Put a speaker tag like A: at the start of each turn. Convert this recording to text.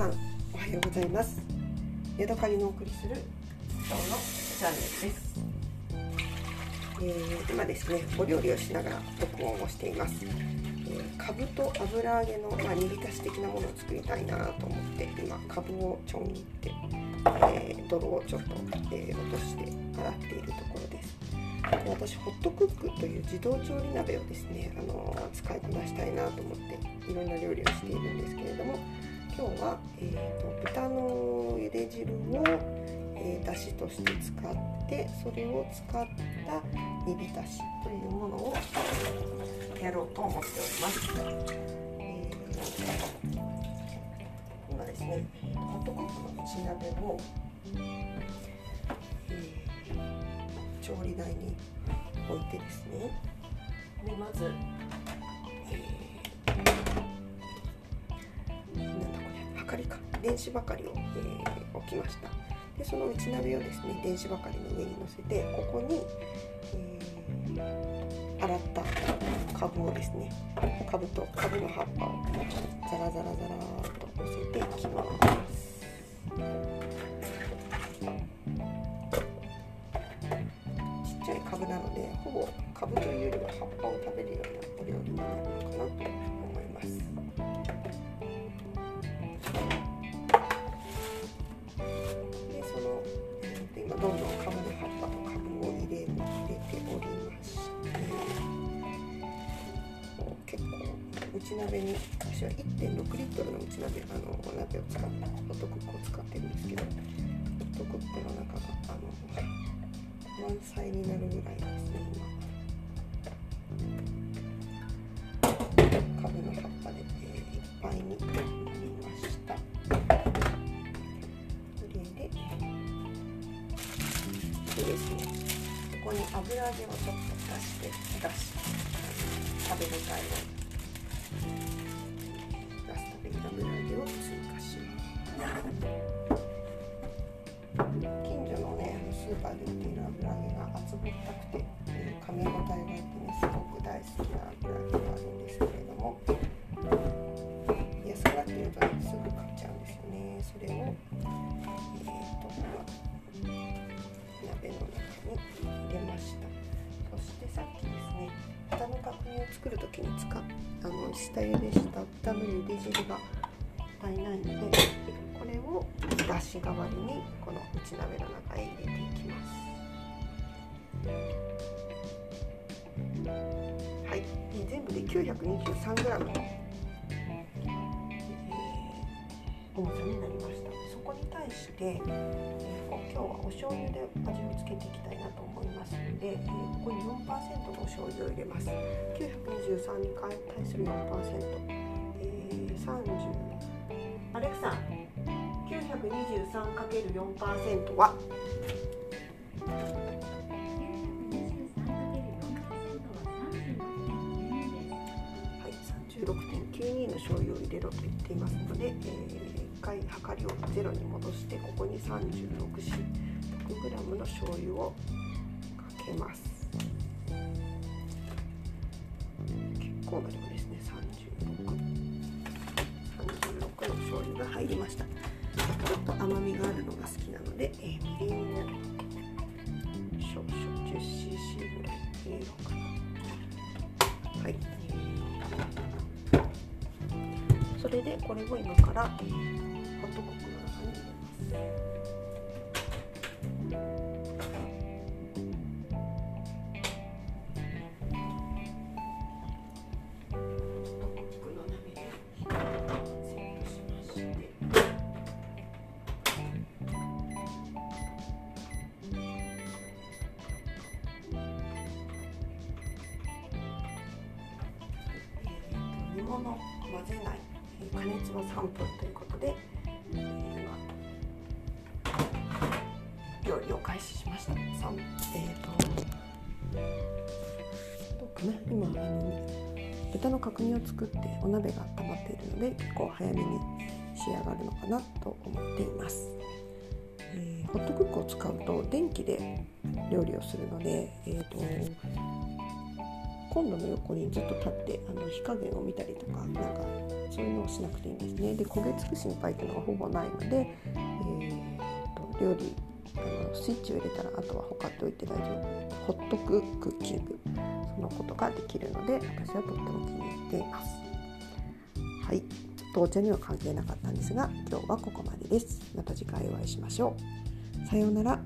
A: さんおはようございます。ヤドカリのお送りする今日のチャンネルです、えー今ですねお料理をしながら録音をしています、えー、かぶと油揚げの、まあ、煮浸し的なものを作りたいなと思って今かぶをちょん切って、えー泥をちょっと、えー落として洗っているところです。で私ホットクックという自動調理鍋をですね、あのー使いこなしたいなと思っていろんな料理をしているんですけれども今日は、えーと豚の茹で汁を、えー、だしとして使ってそれを使った煮浸しというものをやろうと思っております。えー今ですねホットクックの内鍋を、えー調理台に置いてですねでまず、電子ばかりを、えー置きました。でその内鍋をですね電子ばかりの上に乗せてここに、えー洗ったかぶをですねかぶとかぶの葉っぱをザラザラザラーっと乗せていきます。ちっちゃいかぶなのでほぼかぶというよりは葉っぱを食べるようなお料理になるのかなと。内鍋に私は1.6リットルの内鍋あのお鍋を使ってホットクックを使ってるんですけどホットクックの中があの満載になるぐらいですね今。かぶの葉っぱで、えーいっぱいになりました。それででですね。ここに油揚げをちょっと出して出し食べ応えを近所のねスーパーで売っている油揚げが厚ぼったくて、えー噛み応えがあってねすごく大好きな油揚げがあるんですけれども安くなっているとねすぐ買っちゃうんですよね。それをえー、とまあ鍋の中に入れました。そしてさっきですね豚の角煮を作る時に使っあの下茹でした豚の茹で汁が足りないのでれをだし代わりにこの内鍋の中へ入れていきます。はい、で全部で 923g の、えー重さになりました。そこに対して、え今日はお醤油で味をつけていきたいなと思いますので、えーここに4%のお醤油を入れます。923に対する4%、えー、30アレクサ 923×4% は、36.92の醤油を入れろと言っていますので、えー、1回量りをゼロに戻してここに 36g の醤油をかけます。結構な量ですね。3636の醤油が入りました。ちょっと甘みがあるのが好きなので、えーみりんを。少々 10cc ぐらい入れようかなはいそれでこれを今から、えーホットコック煮物混ぜない、加熱は3分ということで、え今料理を開始しました。三えーとどうかな今あの豚の角煮を作ってお鍋が温まっているので結構早めに仕上がるのかなと思っています。えーホットクックを使うと電気で料理をするので、えー、とコンロの横にずっと立ってあの火加減を見たりとかなんかそういうのをしなくていいんですね。で焦げつく心配っていうのがほぼないので、えーと、料理あのスイッチを入れたらあとはほかっておいて大丈夫。ホットククッキング。そのことができるので私はとっても気に入っています。はい。ちょっとお茶には関係なかったんですが今日はここまでです。また次回お会いしましょう。さようなら。